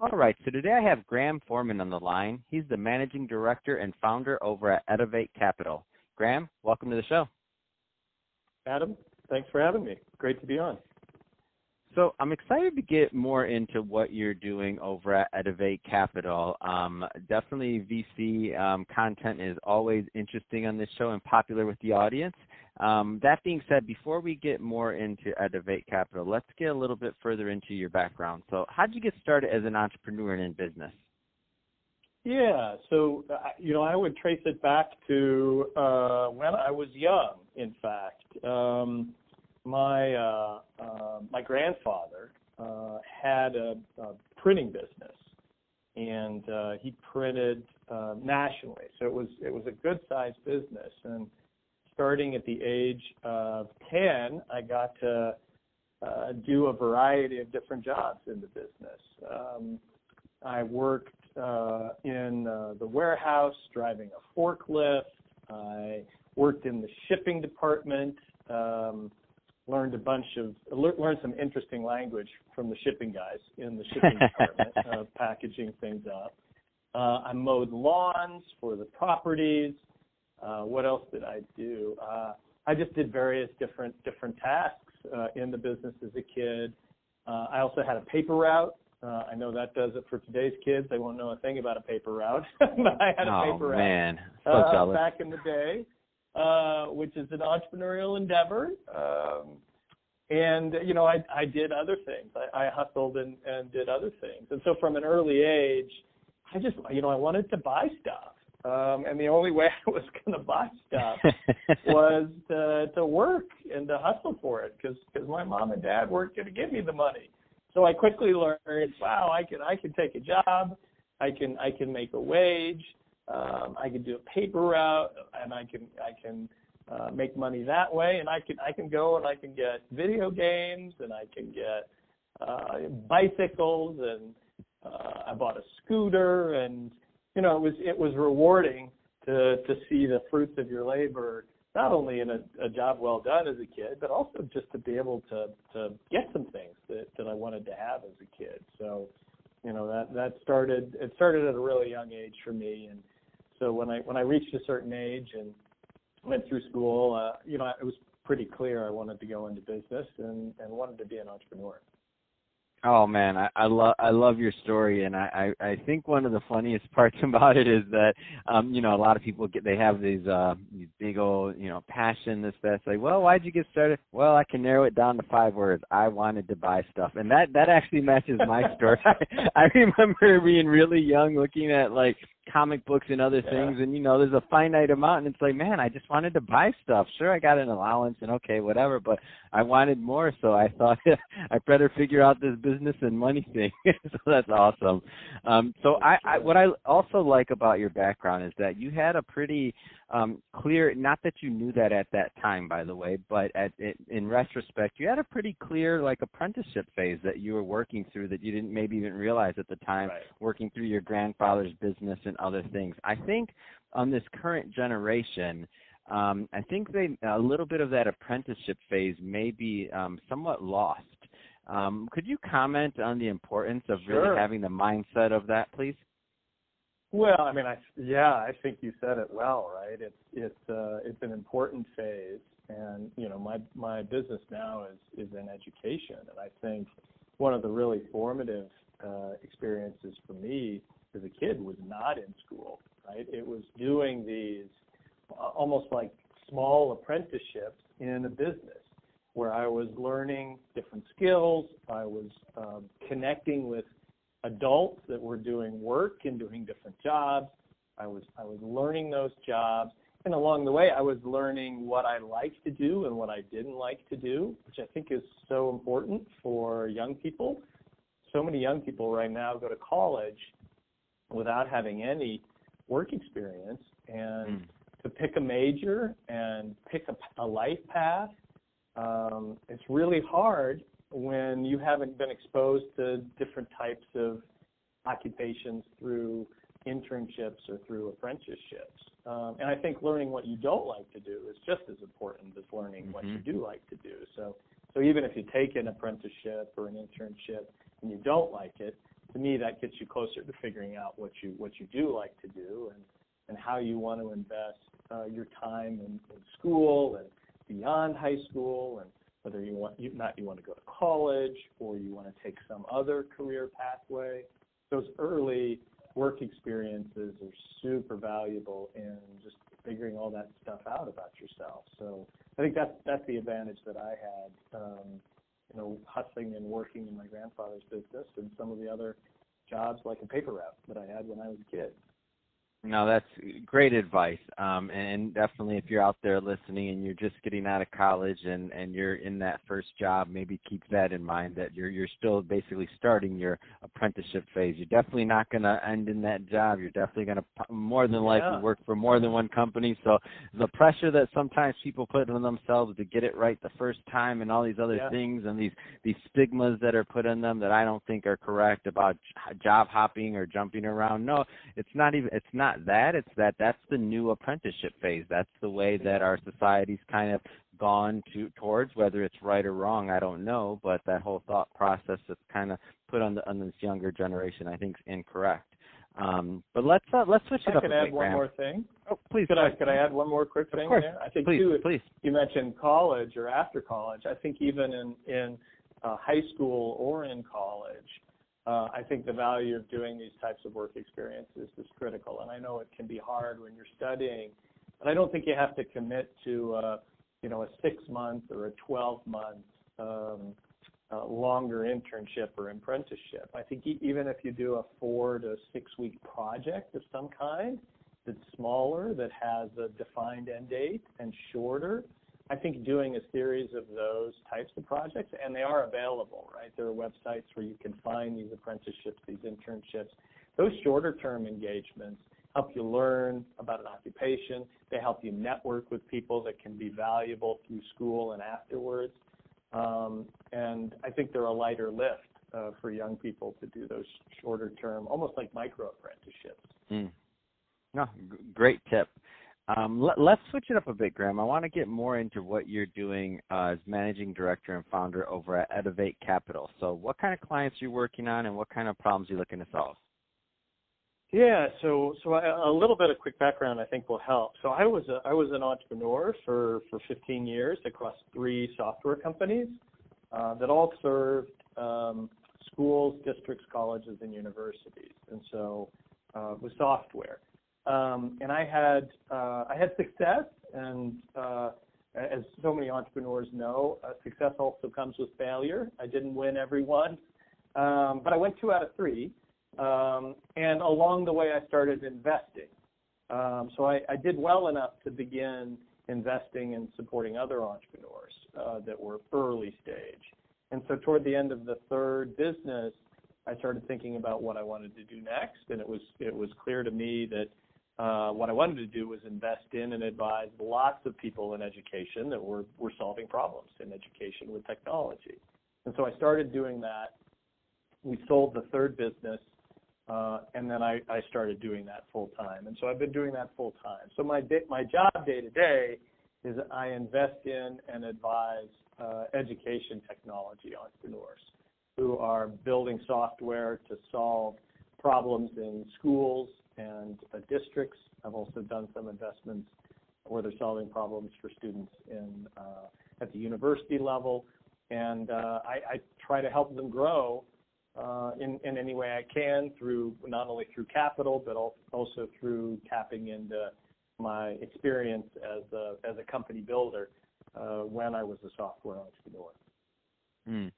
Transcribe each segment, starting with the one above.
All right, so today I have Graham Forman on the line. He's the managing director and founder over at Edovate Capital. Graham, welcome to the show. Adam, thanks for having me. Great to be on. So I'm excited to get more into what you're doing over at Edovate Capital. Um, definitely VC um, content is always interesting on this show and popular with the audience. Um, that being said, before we get more into Edovate Capital, let's get a little bit further into your background. So how did you get started as an entrepreneur and in business? Yeah, so you know, I would trace it back to uh, when I was young. In fact, um, my uh, uh, my grandfather uh, had a, a printing business, and uh, he printed uh, nationally. So it was it was a good sized business. And starting at the age of ten, I got to uh, do a variety of different jobs in the business. Um, I worked uh, in uh, the warehouse, driving a forklift. I worked in the shipping department. Um, learned a bunch of learned some interesting language from the shipping guys in the shipping department, uh, packaging things up. Uh, I mowed lawns for the properties. Uh, what else did I do? Uh, I just did various different different tasks uh, in the business as a kid. Uh, I also had a paper route. Uh, I know that does it for today's kids. They won't know a thing about a paper route, but I had a oh, paper man. route so uh, back in the day. Uh, which is an entrepreneurial endeavor. Um, and you know, I I did other things. I, I hustled and and did other things. And so from an early age, I just you know I wanted to buy stuff. Um, and the only way I was going to buy stuff was to to work and to hustle for it because because my mom and dad weren't going to give me the money. So I quickly learned, wow, I can I can take a job, I can I can make a wage, um, I can do a paper route, and I can I can uh, make money that way. And I can I can go and I can get video games, and I can get uh, bicycles, and uh, I bought a scooter, and you know it was it was rewarding to to see the fruits of your labor. Not only in a, a job well done as a kid, but also just to be able to to get some things that that I wanted to have as a kid. So, you know that that started it started at a really young age for me, and so when I when I reached a certain age and went through school, uh, you know, it was pretty clear I wanted to go into business and and wanted to be an entrepreneur. Oh man, I, I love I love your story, and I, I I think one of the funniest parts about it is that um you know a lot of people get they have these uh these big old you know passion this that. Like well why'd you get started? Well I can narrow it down to five words. I wanted to buy stuff. And that that actually matches my story. I, I remember being really young looking at like comic books and other Yeah. things and you know there's a finite amount and it's like man I just wanted to buy stuff sure I got an allowance and okay whatever but I wanted more so I thought I better figure out this business and money thing so that's awesome um so I, I what I also like about your background is that you had a pretty um clear not that you knew that at that time by the way but at it, in retrospect you had a pretty clear like apprenticeship phase that you were working through that you didn't maybe even realize at the time Right. working through your grandfather's business and other things. I think on this current generation, um, I think they a little bit of that apprenticeship phase may be um, somewhat lost. Um, could you comment on the importance of Sure. really having the mindset of that, please? Well, I mean, I yeah, I think you said it well, right? It's it's uh, it's an important phase, and you know, my my business now is is in education, and I think one of the really formative uh, experiences for me as a kid was not in school, right? It was doing these almost like small apprenticeships in a business where I was learning different skills, I was um, connecting with adults that were doing work and doing different jobs. I was I was learning those jobs, and along the way, I was learning what I liked to do and what I didn't like to do, which I think is so important for young people. So many young people right now go to college without having any work experience and Mm. to pick a major and pick a, a life path um, it's really hard when you haven't been exposed to different types of occupations through internships or through apprenticeships. Um, and I think learning what you don't like to do is just as important as learning what you Mhm. do like to do. So, so even if you take an apprenticeship or an internship and you don't like it, to me that gets you closer to figuring out what you what you do like to do and and how you want to invest uh, your time in, in school and beyond high school and whether you want you not you want to go to college or you want to take some other career pathway. Those early work experiences are super valuable in just figuring all that stuff out about yourself. So I think that's that's the advantage that I had, um, you know, hustling and working in my grandfather's business and some of the other jobs like a paper route that I had when I was a kid. No, that's great advice. Um, and definitely, if you're out there listening and you're just getting out of college and and you're in that first job, maybe keep that in mind that you're you're still basically starting your apprenticeship phase. You're definitely not going to end in that job. You're definitely going to more than likely Yeah. work for more than one company. So the pressure that sometimes people put on themselves to get it right the first time, and all these other Yeah. things, and these these stigmas that are put on them that I don't think are correct about job hopping or jumping around. No, it's not even it's not that it's that that's the new apprenticeship phase that's the way that our society's kind of gone to towards whether it's right or wrong i don't know but that whole thought process that's kind of put on the on this younger generation i think is incorrect um but let's uh, let's switch it I up could a add one more thing. oh please Could I could I add one more quick of thing course there? I think please too, please you mentioned college or after college. I think even in in uh, high school or in college, uh, I think the value of doing these types of work experiences is critical. And I know it can be hard when you're studying, but I don't think you have to commit to uh, you know a six month or a twelve month um, uh, longer internship or apprenticeship. I think even if you do a four to six week project of some kind that's smaller, that has a defined end date and shorter, I think doing a series of those types of projects, and they are available, right? There are websites where you can find these apprenticeships, these internships. Those shorter term engagements help you learn about an occupation. They help you network with people that can be valuable through school and afterwards. Um, and I think they're a lighter lift uh, for young people to do those shorter term, almost like micro apprenticeships. Mm. No, g- great tip. Um, let, let's switch it up a bit, Graham. I want to get more into what you're doing uh, as managing director and founder over at Edovate Capital. So, what kind of clients are you working on, and what kind of problems are you looking to solve? Yeah, so so a little bit of quick background I think will help. So I was a, I was an entrepreneur for for 15 years across three software companies uh, that all served um, schools, districts, colleges, and universities, and so uh, with software. Um, and I had uh, I had success, and uh, as so many entrepreneurs know, uh, success also comes with failure. I didn't win every one, um, but I went two out of three. Um, and along the way, I started investing. Um, so I, I did well enough to begin investing and supporting other entrepreneurs uh, that were early stage. And so toward the end of the third business, I started thinking about what I wanted to do next, and it was it was clear to me that uh, what I wanted to do was invest in and advise lots of people in education that were were solving problems in education with technology. And so I started doing that. We sold the third business uh, and then I, I started doing that full time. And so I've been doing that full time. So my my job day to day is I invest in and advise uh, education technology entrepreneurs who are building software to solve problems in schools and districts. I've also done some investments where they're solving problems for students in uh, at the university level, and uh, I, I try to help them grow uh, in, in any way I can through not only through capital but also through tapping into my experience as a as a company builder uh, when I was a software entrepreneur. Hmm.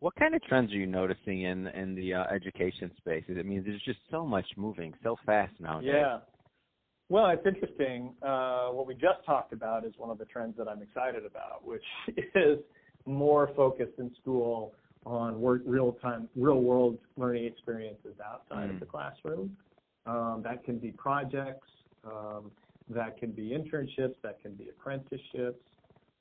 What kind of trends are you noticing in in the uh, education space? I mean, there's just so much moving so fast nowadays. Yeah. Well, it's interesting. Uh, what we just talked about is one of the trends that I'm excited about, which is more focused in school on work, real time, real world learning experiences outside Mm. of the classroom. Um, that can be projects, um, that can be internships, that can be apprenticeships.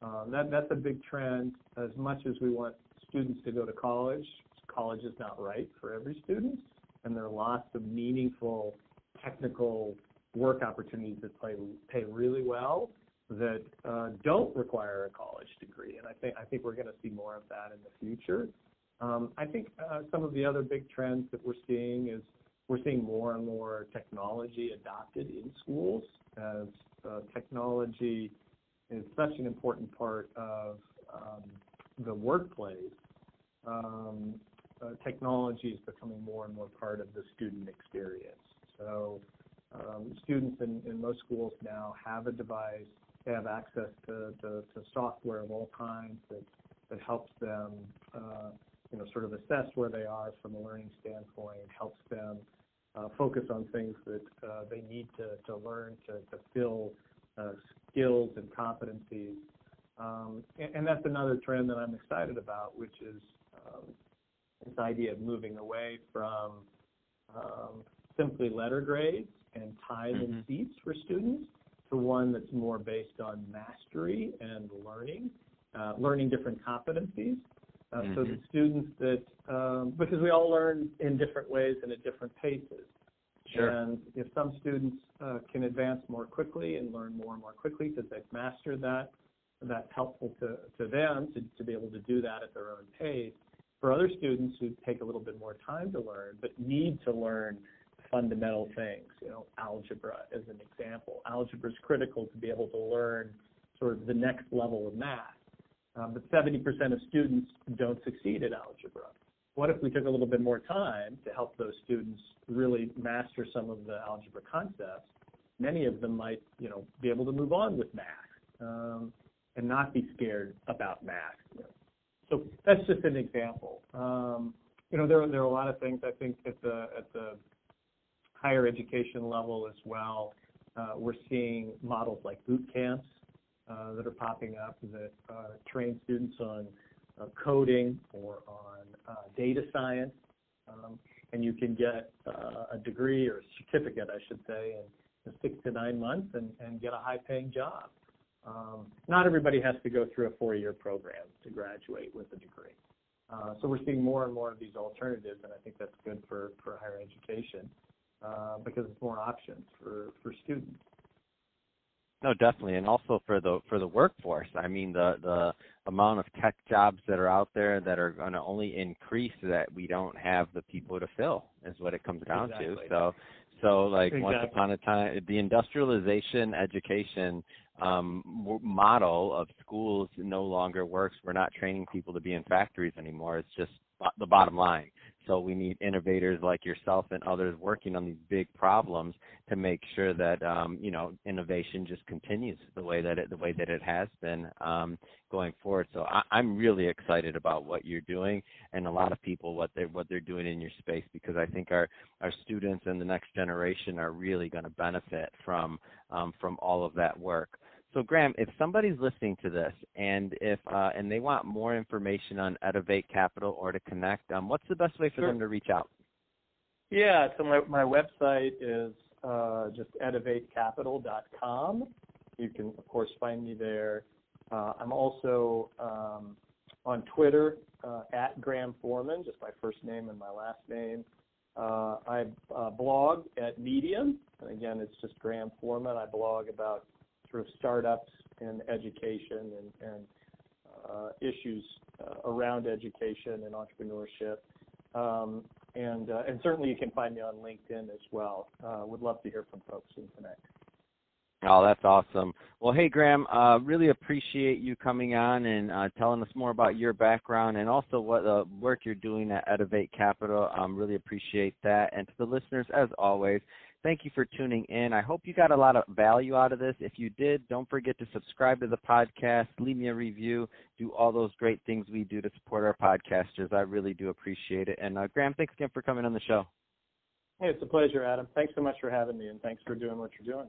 Um, that, that's a big trend. As much as we want students to go to college, college is not right for every student, and there are lots of meaningful technical work opportunities that pay, pay really well that uh, don't require a college degree, and I think I think we're going to see more of that in the future. Um, I think uh, some of the other big trends that we're seeing is we're seeing more and more technology adopted in schools as uh, technology is such an important part of um, the workplace. Um, uh, technology is becoming more and more part of the student experience. So um, students in, in most schools now have a device, they have access to, to, to software of all kinds that, that helps them uh, you know, sort of assess where they are from a learning standpoint, helps them uh, focus on things that uh, they need to, to learn to, to fill uh, skills and competencies. Um, and, and, that's another trend that I'm excited about, which is um, this idea of moving away from um, simply letter grades and time mm-hmm. and seats for students to one that's more based on mastery and learning, uh, learning different competencies. Uh, mm-hmm. So the students that, um, because we all learn in different ways and at different paces. Sure. And if some students uh, can advance more quickly and learn more and more quickly because they've mastered that, that's helpful to, to them to, to be able to do that at their own pace. For other students who take a little bit more time to learn, but need to learn fundamental things, you know, algebra as an example. Algebra is critical to be able to learn sort of the next level of math. Um, but 70% of students don't succeed at algebra. What if we took a little bit more time to help those students really master some of the algebra concepts? Many of them might, you know, be able to move on with math um, and not be scared about know. So that's just an example. Um, you know, there, there are a lot of things I think at the at the higher education level as well. Uh, we're seeing models like boot camps uh, that are popping up that uh, train students on uh, coding or on uh, data science. Um, and you can get uh, a degree or a certificate, I should say, in six to nine months and, and get a high paying job. Um, not everybody has to go through a four year program to graduate with a degree. Uh, so we're seeing more and more of these alternatives, and I think that's good for, for higher education uh, because it's more options for, for students. No, definitely, and also for the for the workforce. I mean, the the amount of tech jobs that are out there that are going to only increase that we don't have the people to fill is what it comes down exactly. to. So, so like exactly. once upon a time, the industrialization education um, model of schools no longer works. We're not training people to be in factories anymore. It's just the bottom line. So we need innovators like yourself and others working on these big problems to make sure that um, you know innovation just continues the way that it the way that it has been um, going forward. So I, I'm really excited about what you're doing and a lot of people what they what they're doing in your space because I think our our students and the next generation are really going to benefit from um, from all of that work. So Graham, if somebody's listening to this and if uh, and they want more information on Edovate Capital or to connect, um, what's the best way for sure. them to reach out? Yeah, so my, my website is uh, just edovatecapital.com. You can of course find me there. Uh, I'm also um, on Twitter uh, at Graham Forman, just my first name and my last name. Uh, I uh, blog at Medium, and again, it's just Graham Forman. I blog about sort of startups and education and, and uh, issues uh, around education and entrepreneurship. Um, and, uh, and certainly you can find me on LinkedIn as well. Uh, would love to hear from folks and connect. Oh, that's awesome. Well, hey, Graham, uh, really appreciate you coming on and uh, telling us more about your background and also what the work you're doing at Edovate Capital. Um, really appreciate that. And to the listeners, as always, Thank you for tuning in. I hope you got a lot of value out of this. If you did, don't forget to subscribe to the podcast, leave me a review, do all those great things we do to support our podcasters. I really do appreciate it. And uh, Graham, thanks again for coming on the show. Hey, it's a pleasure, Adam. Thanks so much for having me, and thanks for doing what you're doing.